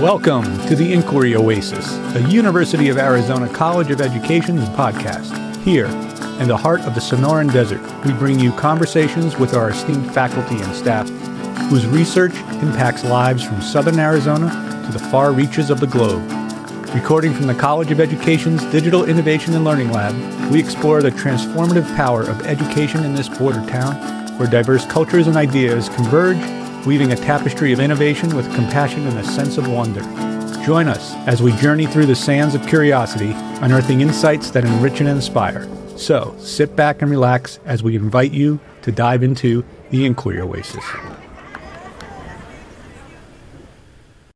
Welcome to the Inquiry Oasis, a University of Arizona College of Education's podcast. Here, in the heart of the Sonoran Desert, we bring you conversations with our esteemed faculty and staff whose research impacts lives from southern Arizona to the far reaches of the globe. Recording from the College of Education's Digital Innovation and Learning Lab, we explore the transformative power of education in this border town where diverse cultures and ideas converge, weaving a tapestry of innovation with compassion and a sense of wonder. Join us as we journey through the sands of curiosity, unearthing insights that enrich and inspire. So, sit back and relax as we invite you to dive into the Inquiry Oasis.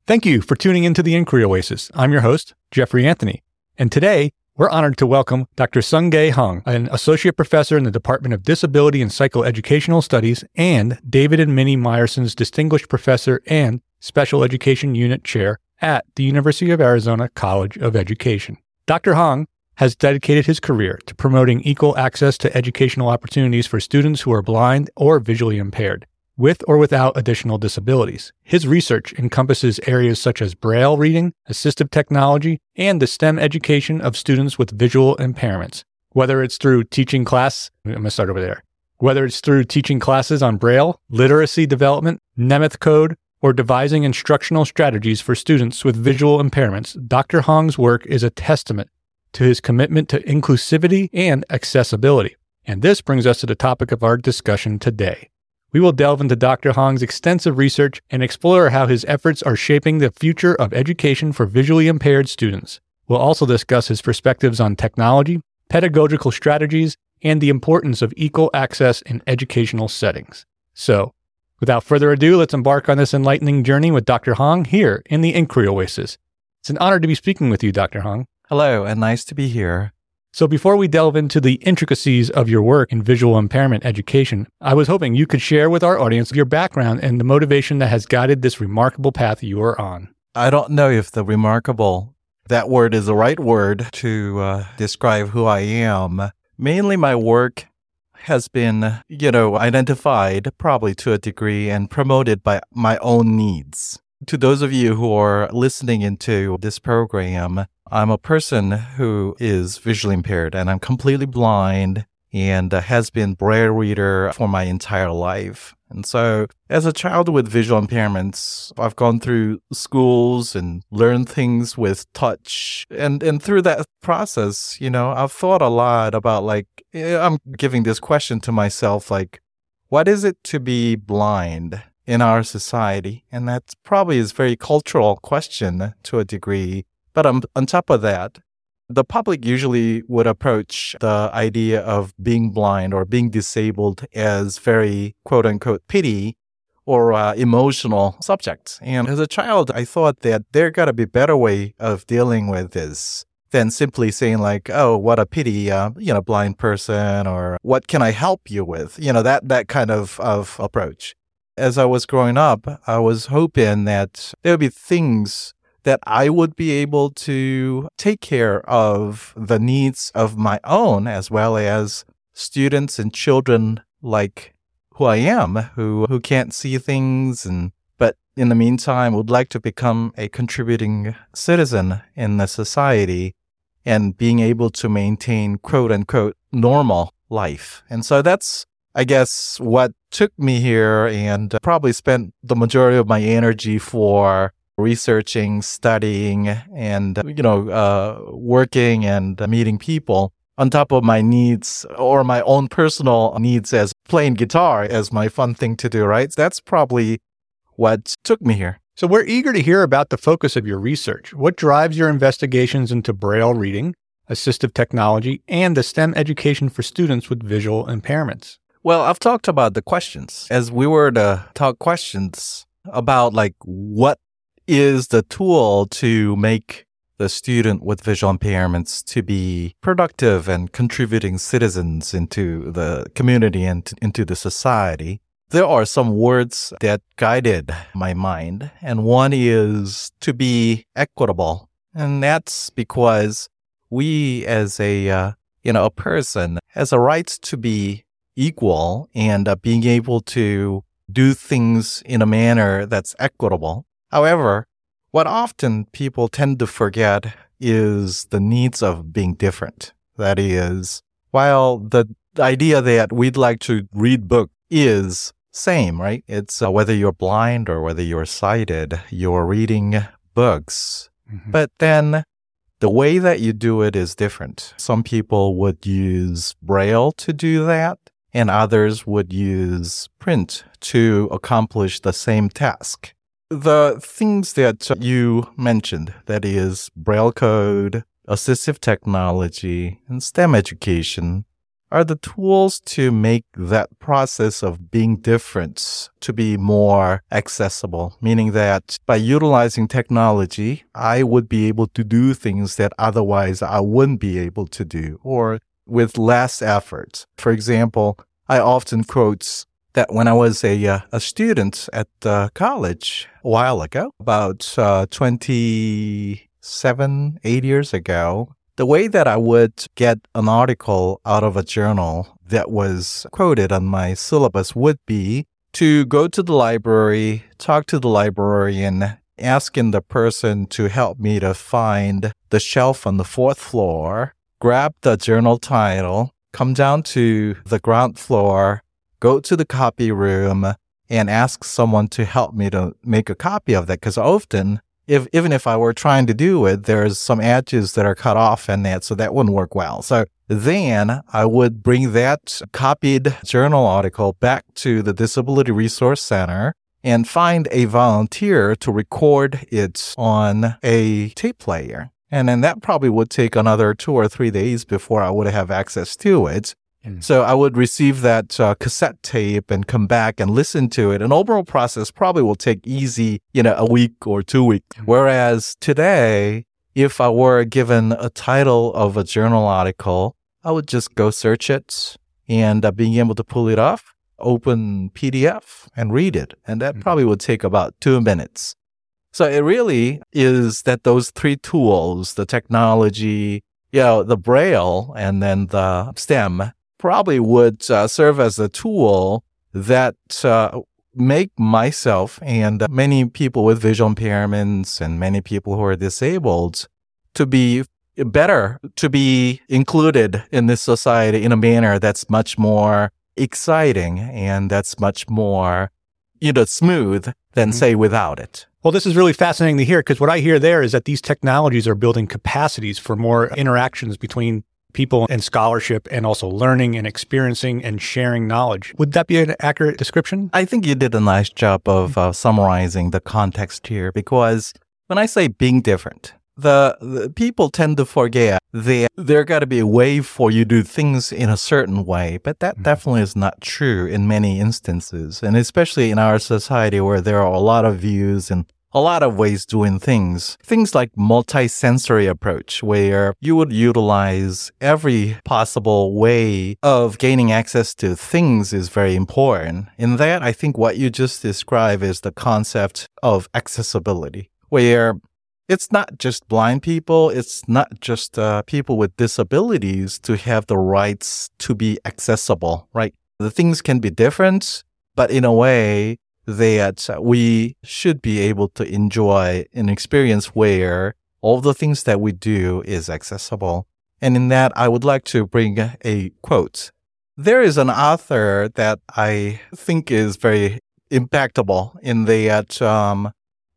Thank you for tuning into the Inquiry Oasis. I'm your host, Jeffrey Anthony. And today, we're honored to welcome Dr. Sunggye Hong, an associate professor in the Department of Disability and Psychoeducational Studies, and David and Minnie Meyerson's distinguished professor and special education unit chair at the University of Arizona College of Education. Dr. Hong has dedicated his career to promoting equal access to educational opportunities for students who are blind or visually impaired with or without additional disabilities. His research encompasses areas such as braille reading, assistive technology, and the STEM education of students with visual impairments. Whether it's through teaching class, I'm going to start over there. Whether it's through teaching classes on braille, literacy development, Nemeth code, or devising instructional strategies for students with visual impairments, Dr. Hong's work is a testament to his commitment to inclusivity and accessibility. And this brings us to the topic of our discussion today we will delve into Dr. Hong's extensive research and explore how his efforts are shaping the future of education for visually impaired students. We'll also discuss his perspectives on technology, pedagogical strategies, and the importance of equal access in educational settings. So, without further ado, let's embark on this enlightening journey with Dr. Hong here in the Inquiry Oasis. It's an honor to be speaking with you, Dr. Hong. Hello, and nice to be here. So, before we delve into the intricacies of your work in visual impairment education, I was hoping you could share with our audience your background and the motivation that has guided this remarkable path you are on. I don't know if the remarkable, that word is the right word to uh, describe who I am. Mainly, my work has been, you know, identified probably to a degree and promoted by my own needs. To those of you who are listening into this program, I'm a person who is visually impaired and I'm completely blind and has been braille reader for my entire life. And so as a child with visual impairments, I've gone through schools and learned things with touch. And, and through that process, you know, I've thought a lot about like, eh, I'm giving this question to myself, like, what is it to be blind in our society? And that probably is a very cultural question to a degree. But on, on top of that, the public usually would approach the idea of being blind or being disabled as very quote unquote pity or uh, emotional subjects. And as a child, I thought that there got to be better way of dealing with this than simply saying like, "Oh, what a pity, uh, you know, blind person," or "What can I help you with?" You know, that that kind of of approach. As I was growing up, I was hoping that there would be things that I would be able to take care of the needs of my own as well as students and children like who I am who who can't see things and but in the meantime would like to become a contributing citizen in the society and being able to maintain quote unquote normal life. And so that's I guess what took me here and probably spent the majority of my energy for researching, studying, and, you know, uh, working and meeting people on top of my needs or my own personal needs as playing guitar as my fun thing to do, right? That's probably what took me here. So we're eager to hear about the focus of your research. What drives your investigations into Braille reading, assistive technology, and the STEM education for students with visual impairments? Well, I've talked about the questions. As we were to talk questions about like what is the tool to make the student with visual impairments to be productive and contributing citizens into the community and into the society. There are some words that guided my mind, and one is to be equitable. And that's because we as a, uh, you know, a person has a right to be equal and uh, being able to do things in a manner that's equitable. However, what often people tend to forget is the needs of being different. That is, while the idea that we'd like to read book is same, right? It's uh, whether you're blind or whether you're sighted, you're reading books. Mm-hmm. But then the way that you do it is different. Some people would use Braille to do that, and others would use print to accomplish the same task. The things that you mentioned, that is Braille code, assistive technology, and STEM education, are the tools to make that process of being different to be more accessible, meaning that by utilizing technology, I would be able to do things that otherwise I wouldn't be able to do or with less effort. For example, I often quote that when I was a, uh, a student at uh, college a while ago, about uh, 27, eight years ago, the way that I would get an article out of a journal that was quoted on my syllabus would be to go to the library, talk to the librarian, asking the person to help me to find the shelf on the fourth floor, grab the journal title, come down to the ground floor, go to the copy room, and ask someone to help me to make a copy of that. Because often if even if I were trying to do it, there's some edges that are cut off and that, so that wouldn't work well. So then I would bring that copied journal article back to the Disability Resource Center and find a volunteer to record it on a tape player. And then that probably would take another two or three days before I would have access to it. Mm. So I would receive that uh, cassette tape and come back and listen to it. An overall process probably will take easy, you know, a week or two weeks. Mm. Whereas today, if I were given a title of a journal article, I would just go search it and uh, being able to pull it off, open PDF and read it. And that mm. probably would take about two minutes. So it really is that those three tools, the technology, you know, the braille and then the STEM probably would uh, serve as a tool that uh, make myself and many people with visual impairments and many people who are disabled to be better to be included in this society in a manner that's much more exciting and that's much more you know smooth than mm-hmm. say without it well, this is really fascinating to hear because what I hear there is that these technologies are building capacities for more interactions between people and scholarship and also learning and experiencing and sharing knowledge. Would that be an accurate description? I think you did a nice job of uh, summarizing the context here because when I say being different, the, the people tend to forget that there got to be a way for you to do things in a certain way, but that mm-hmm. definitely is not true in many instances. And especially in our society where there are a lot of views and a lot of ways doing things. Things like multi-sensory approach, where you would utilize every possible way of gaining access to things is very important. In that, I think what you just described is the concept of accessibility, where it's not just blind people, it's not just uh, people with disabilities to have the rights to be accessible, right? The things can be different, but in a way, that we should be able to enjoy an experience where all the things that we do is accessible. And in that, I would like to bring a quote. There is an author that I think is very impactable in that um,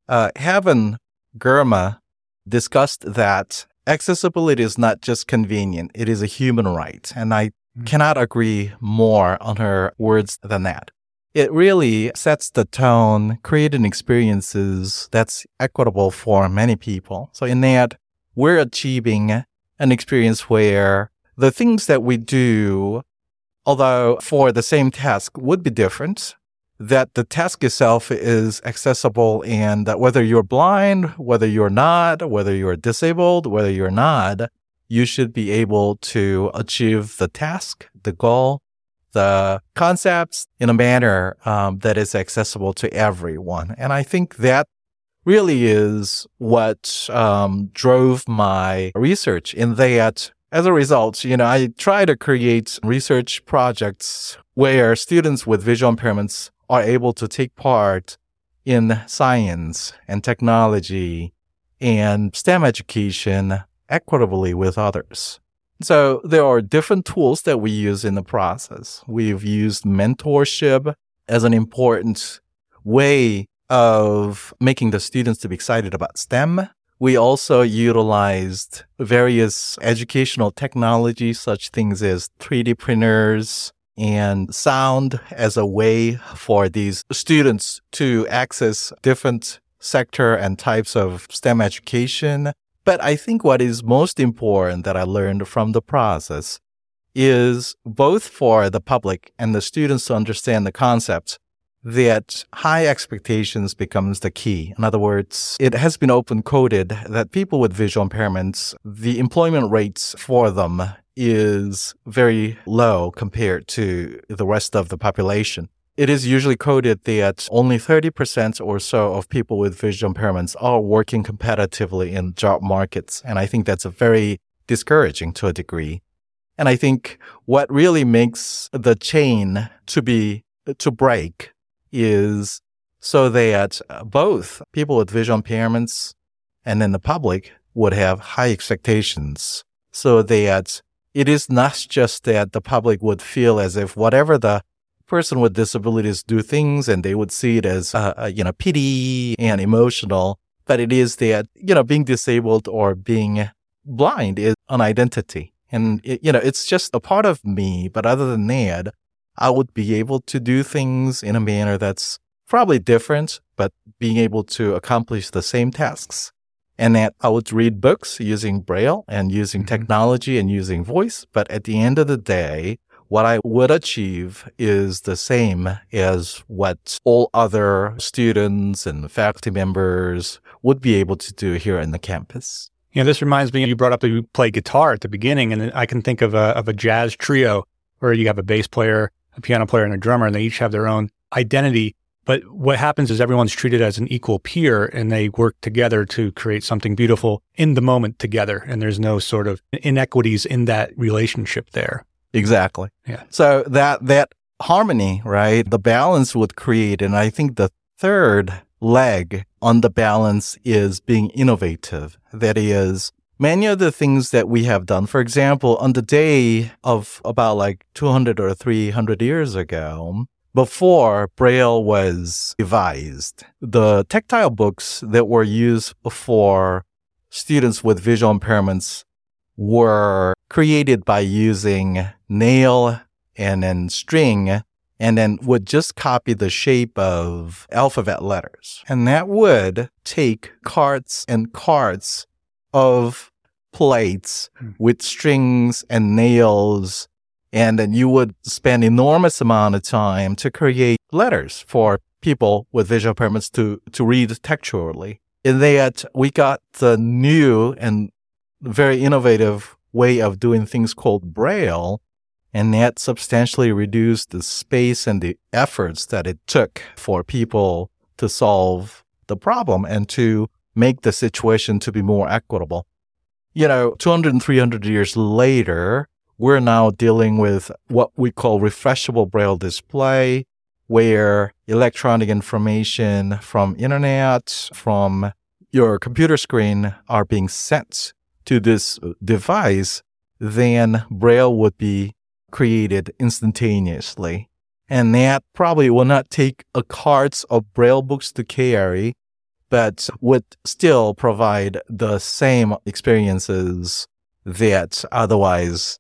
uh, Haben Girma discussed that accessibility is not just convenient, it is a human right. And I mm-hmm. cannot agree more on her words than that it really sets the tone, creating experiences that's equitable for many people. So in that, we're achieving an experience where the things that we do, although for the same task would be different, that the task itself is accessible and that whether you're blind, whether you're not, whether you're disabled, whether you're not, you should be able to achieve the task, the goal, the concepts in a manner um, that is accessible to everyone. And I think that really is what um, drove my research in that as a result, you know, I try to create research projects where students with visual impairments are able to take part in science and technology and STEM education equitably with others. So there are different tools that we use in the process. We've used mentorship as an important way of making the students to be excited about STEM. We also utilized various educational technologies, such things as 3D printers and sound as a way for these students to access different sector and types of STEM education. But I think what is most important that I learned from the process is both for the public and the students to understand the concept that high expectations becomes the key. In other words, it has been open coded that people with visual impairments, the employment rates for them is very low compared to the rest of the population. It is usually coded that only 30% or so of people with visual impairments are working competitively in job markets. And I think that's a very discouraging to a degree. And I think what really makes the chain to be, to break is so that both people with visual impairments and then the public would have high expectations so that it is not just that the public would feel as if whatever the person with disabilities do things and they would see it as, uh, uh, you know, pity and emotional, but it is that, you know, being disabled or being blind is an identity. And, it, you know, it's just a part of me. But other than that, I would be able to do things in a manner that's probably different, but being able to accomplish the same tasks. And that I would read books using Braille and using mm-hmm. technology and using voice. But at the end of the day, what I would achieve is the same as what all other students and faculty members would be able to do here in the campus. You know, this reminds me, you brought up that you play guitar at the beginning, and I can think of a, of a jazz trio where you have a bass player, a piano player and a drummer, and they each have their own identity. But what happens is everyone's treated as an equal peer and they work together to create something beautiful in the moment together. And there's no sort of inequities in that relationship there. Exactly. Yeah. So that, that harmony, right? The balance would create. And I think the third leg on the balance is being innovative. That is, many of the things that we have done, for example, on the day of about like 200 or 300 years ago, before Braille was devised, the tactile books that were used for students with visual impairments were created by using nail and then string and then would just copy the shape of alphabet letters. And that would take carts and carts of plates mm. with strings and nails. And then you would spend enormous amount of time to create letters for people with visual impairments to, to read textually. And that we got the new and very innovative way of doing things called Braille. And that substantially reduced the space and the efforts that it took for people to solve the problem and to make the situation to be more equitable you know, 200 and 300 years later, we're now dealing with what we call refreshable braille display, where electronic information from internet, from your computer screen are being sent to this device, then braille would be created instantaneously. And that probably will not take a cards of braille books to carry but would still provide the same experiences that otherwise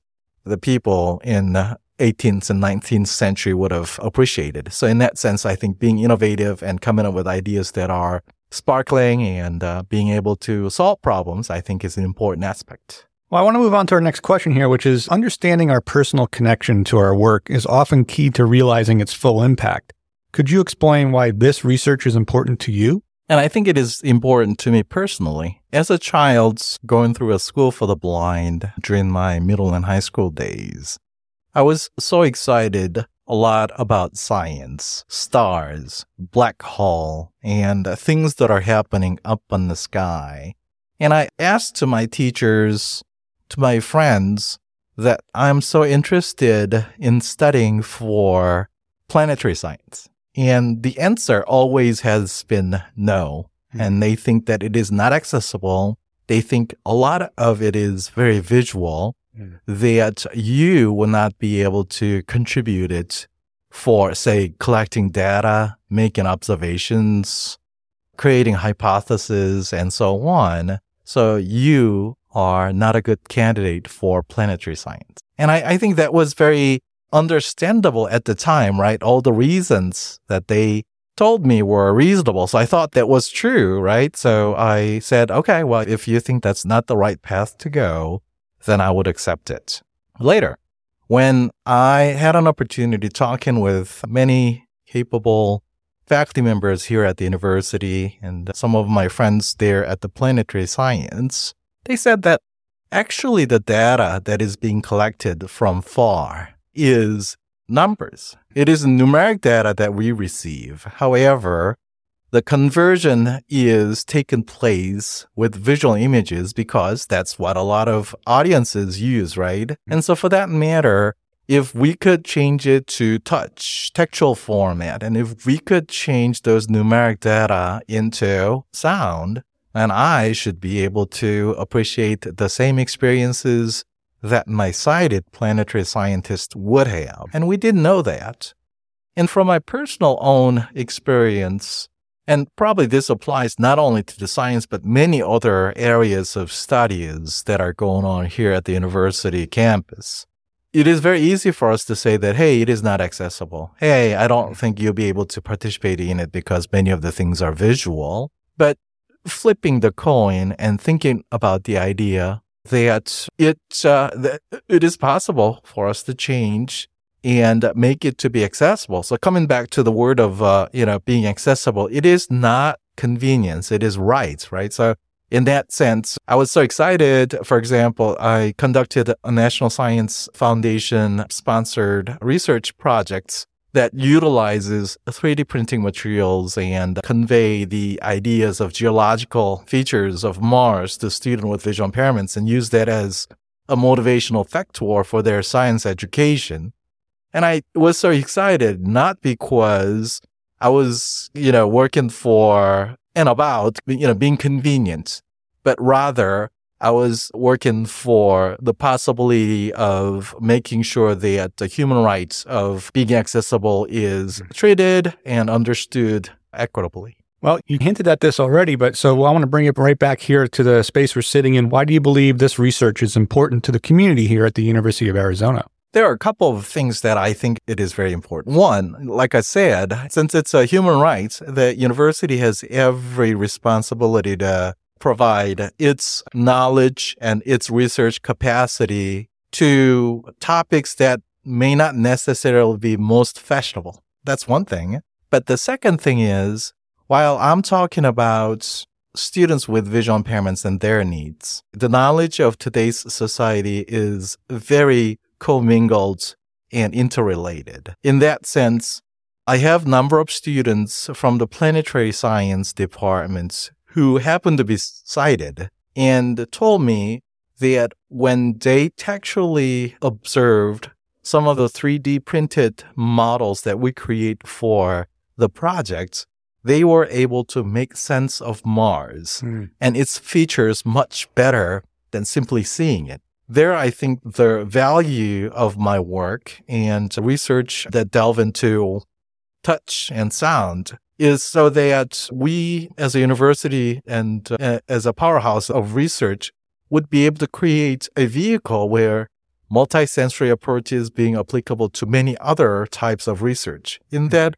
the people in 18th and 19th century would have appreciated. So in that sense, I think being innovative and coming up with ideas that are sparkling and uh, being able to solve problems, I think is an important aspect. Well, I want to move on to our next question here, which is understanding our personal connection to our work is often key to realizing its full impact. Could you explain why this research is important to you? And I think it is important to me personally. As a child going through a school for the blind during my middle and high school days, I was so excited a lot about science, stars, black hole, and things that are happening up in the sky. And I asked to my teachers, to my friends, that I'm so interested in studying for planetary science. And the answer always has been no. Mm-hmm. And they think that it is not accessible. They think a lot of it is very visual, mm-hmm. that you will not be able to contribute it for, say, collecting data, making observations, creating hypotheses, and so on. So you are not a good candidate for planetary science. And I, I think that was very understandable at the time, right? All the reasons that they told me were reasonable. So I thought that was true, right? So I said, okay, well, if you think that's not the right path to go, then I would accept it. Later, when I had an opportunity talking with many capable faculty members here at the university and some of my friends there at the planetary science, they said that actually the data that is being collected from far is numbers. It is numeric data that we receive. However, the conversion is taking place with visual images because that's what a lot of audiences use, right? Mm-hmm. And so for that matter, if we could change it to touch, textual format, and if we could change those numeric data into sound, then I should be able to appreciate the same experiences that my sighted planetary scientist would have. And we didn't know that. And from my personal own experience, and probably this applies not only to the science, but many other areas of studies that are going on here at the university campus. It is very easy for us to say that, hey, it is not accessible. Hey, I don't think you'll be able to participate in it because many of the things are visual. But flipping the coin and thinking about the idea that it, uh, that it is possible for us to change and make it to be accessible. So coming back to the word of, uh, you know, being accessible, it is not convenience. It is rights, right? So in that sense, I was so excited. For example, I conducted a National Science Foundation sponsored research projects that utilizes 3D printing materials and convey the ideas of geological features of Mars to students with visual impairments and use that as a motivational factor for their science education. And I was so excited, not because I was, you know, working for and about, you know, being convenient, but rather I was working for the possibility of making sure that the human rights of being accessible is mm-hmm. treated and understood equitably. Well, you hinted at this already, but so I want to bring it right back here to the space we're sitting in. Why do you believe this research is important to the community here at the University of Arizona? There are a couple of things that I think it is very important. One, like I said, since it's a human rights, the university has every responsibility to provide its knowledge and its research capacity to topics that may not necessarily be most fashionable. That's one thing. But the second thing is, while I'm talking about students with visual impairments and their needs, the knowledge of today's society is very commingled and interrelated. In that sense, I have number of students from the planetary science departments who happened to be sighted and told me that when they textually observed some of the 3D printed models that we create for the projects, they were able to make sense of Mars mm. and its features much better than simply seeing it. There, I think the value of my work and research that delve into touch and sound is so that we as a university and uh, as a powerhouse of research would be able to create a vehicle where multisensory approaches being applicable to many other types of research. In hmm. that,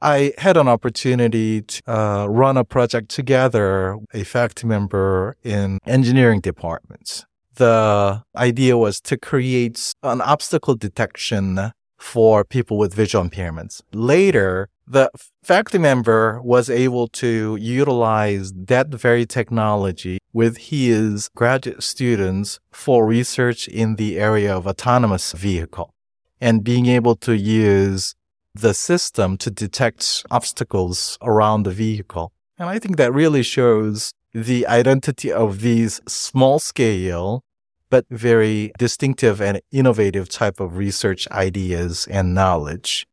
I had an opportunity to uh, run a project together, a faculty member in engineering departments. The idea was to create an obstacle detection for people with visual impairments. Later, the faculty member was able to utilize that very technology with his graduate students for research in the area of autonomous vehicle and being able to use the system to detect obstacles around the vehicle. And I think that really shows the identity of these small scale but very distinctive and innovative type of research ideas and knowledge.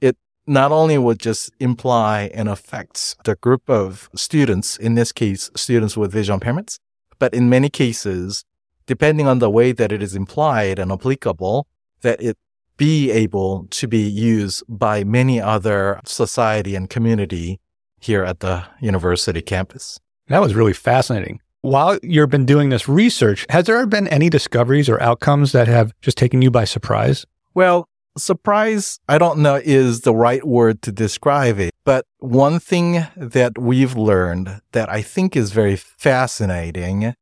It not only would just imply and affect the group of students, in this case, students with visual impairments, but in many cases, depending on the way that it is implied and applicable, that it be able to be used by many other society and community here at the university campus. That was really fascinating. While you've been doing this research, has there been any discoveries or outcomes that have just taken you by surprise? Well, surprise, I don't know is the right word to describe it, but one thing that we've learned that I think is very fascinating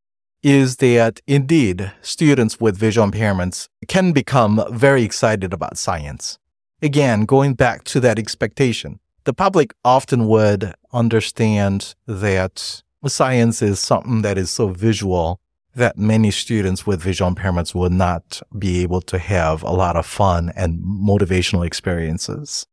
is that indeed students with visual impairments can become very excited about science. Again, going back to that expectation, the public often would understand that science is something that is so visual that many students with visual impairments would not be able to have a lot of fun and motivational experiences.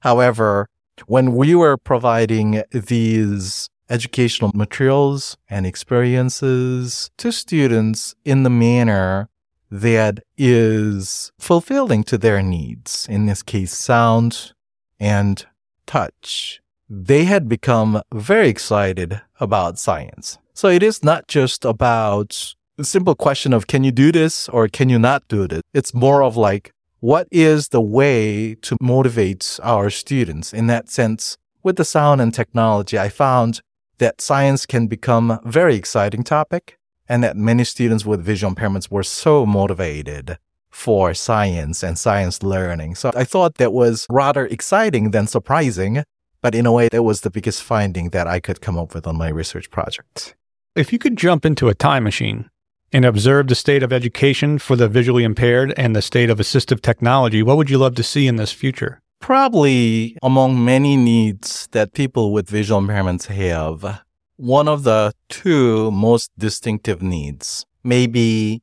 However, when we were providing these educational materials and experiences to students in the manner that is fulfilling to their needs, in this case, sound and touch, they had become very excited about science. So it is not just about the simple question of can you do this or can you not do it? It's more of like, what is the way to motivate our students? In that sense, with the sound and technology, I found that science can become a very exciting topic and that many students with visual impairments were so motivated for science and science learning. So I thought that was rather exciting than surprising, but in a way, that was the biggest finding that I could come up with on my research project. If you could jump into a time machine and observe the state of education for the visually impaired and the state of assistive technology, what would you love to see in this future? Probably among many needs that people with visual impairments have, one of the two most distinctive needs may be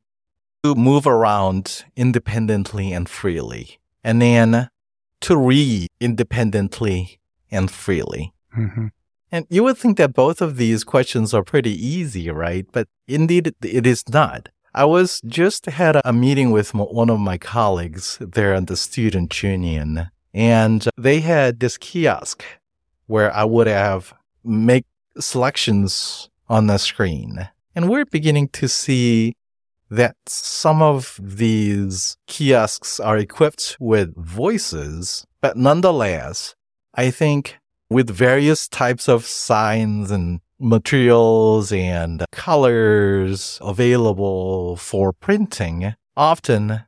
to move around independently and freely, and then to read independently and freely. Mm-hmm. And you would think that both of these questions are pretty easy, right? But indeed, it is not. I was just had a meeting with one of my colleagues there at the student union and they had this kiosk where I would have make selections on the screen. And we're beginning to see that some of these kiosks are equipped with voices, but nonetheless, I think with various types of signs and materials and colors available for printing, often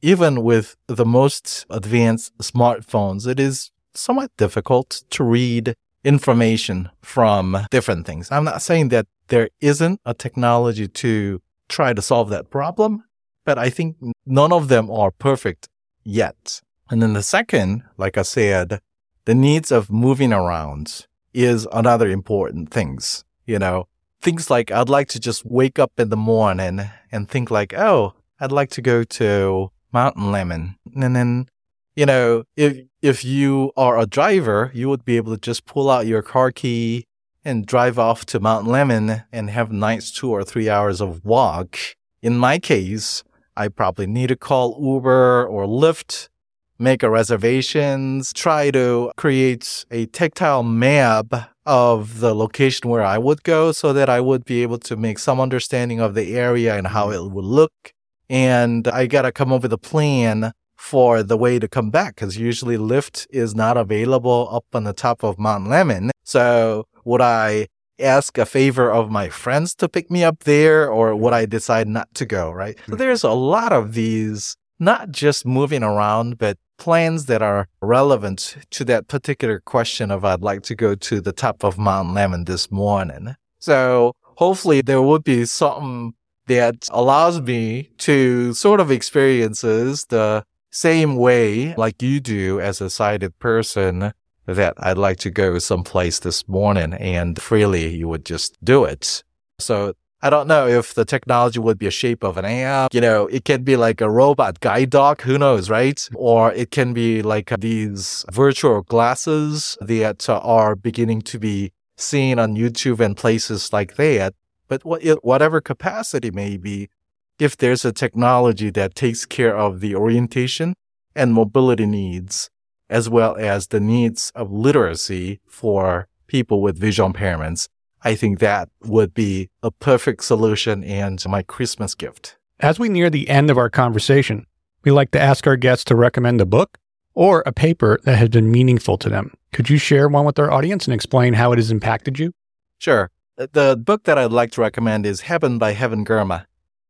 even with the most advanced smartphones, it is somewhat difficult to read information from different things. I'm not saying that there isn't a technology to try to solve that problem, but I think none of them are perfect yet. And then the second, like I said, the needs of moving around is another important things. You know, things like I'd like to just wake up in the morning and think like, oh, I'd like to go to Mountain Lemmon. And then, you know, if, if you are a driver, you would be able to just pull out your car key and drive off to Mountain Lemmon and have nice two or three hours of walk. In my case, I probably need to call Uber or Lyft, make a reservations, try to create a tactile map of the location where I would go so that I would be able to make some understanding of the area and how it would look and I got to come up with a plan for the way to come back because usually Lyft is not available up on the top of Mount Lemmon. So would I ask a favor of my friends to pick me up there or would I decide not to go? Right. So hmm. there's a lot of these, not just moving around, but plans that are relevant to that particular question of I'd like to go to the top of Mount Lemmon this morning. So hopefully there would be something that allows me to sort of experiences the same way like you do as a sighted person that I'd like to go someplace this morning and freely you would just do it. So I don't know if the technology would be a shape of an app. You know, it can be like a robot guide dog. Who knows, right? Or it can be like these virtual glasses that are beginning to be seen on YouTube and places like that but whatever capacity may be, if there's a technology that takes care of the orientation and mobility needs as well as the needs of literacy for people with visual impairments, I think that would be a perfect solution and my Christmas gift. As we near the end of our conversation, we like to ask our guests to recommend a book or a paper that has been meaningful to them. Could you share one with our audience and explain how it has impacted you? Sure. Uh, the book that I'd like to recommend is Haben by Haben Girma.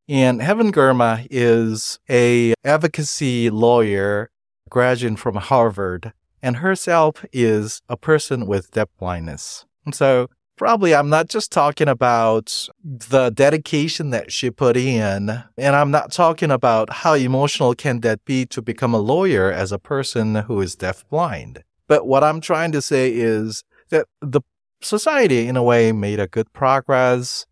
And Haben Girma is a advocacy lawyer graduate from Harvard, and herself is a person with deaf blindness. And so probably I'm not just talking about the dedication that she put in, and I'm not talking about how emotional can that be to become a lawyer as a person who is deaf blind. But what I'm trying to say is that the society in a way made a good progress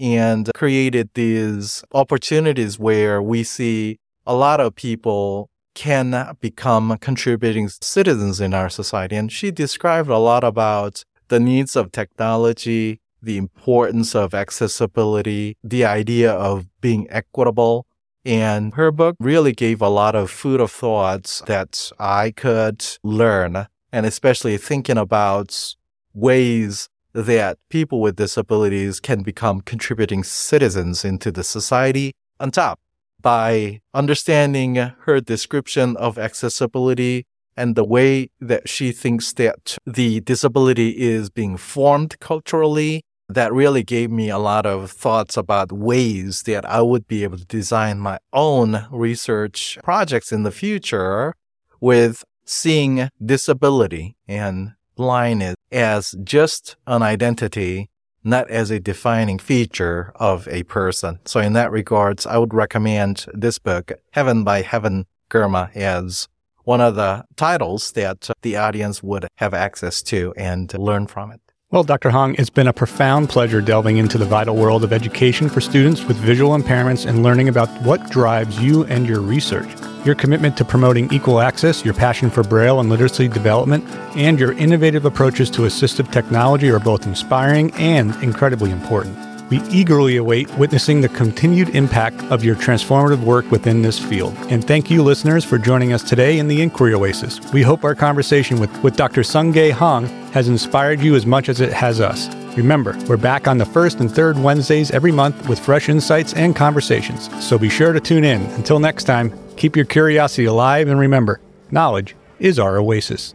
and created these opportunities where we see a lot of people can become contributing citizens in our society. And she described a lot about the needs of technology, the importance of accessibility, the idea of being equitable. And her book really gave a lot of food of thoughts that I could learn. And especially thinking about ways that people with disabilities can become contributing citizens into the society. On top, by understanding her description of accessibility and the way that she thinks that the disability is being formed culturally, that really gave me a lot of thoughts about ways that I would be able to design my own research projects in the future with seeing disability and blindness as just an identity, not as a defining feature of a person. So in that regards, I would recommend this book, Haben by Haben Girma, as one of the titles that uh, the audience would have access to and learn from it. Well, Dr. Hong, it's been a profound pleasure delving into the vital world of education for students with visual impairments and learning about what drives you and your research. Your commitment to promoting equal access, your passion for Braille and literacy development, and your innovative approaches to assistive technology are both inspiring and incredibly important. We eagerly await witnessing the continued impact of your transformative work within this field. And thank you, listeners, for joining us today in the Inquiry Oasis. We hope our conversation with, with Dr. Sunggye Hong has inspired you as much as it has us. Remember, we're back on the first and third Wednesdays every month with fresh insights and conversations. So be sure to tune in. Until next time, keep your curiosity alive and remember, knowledge is our oasis.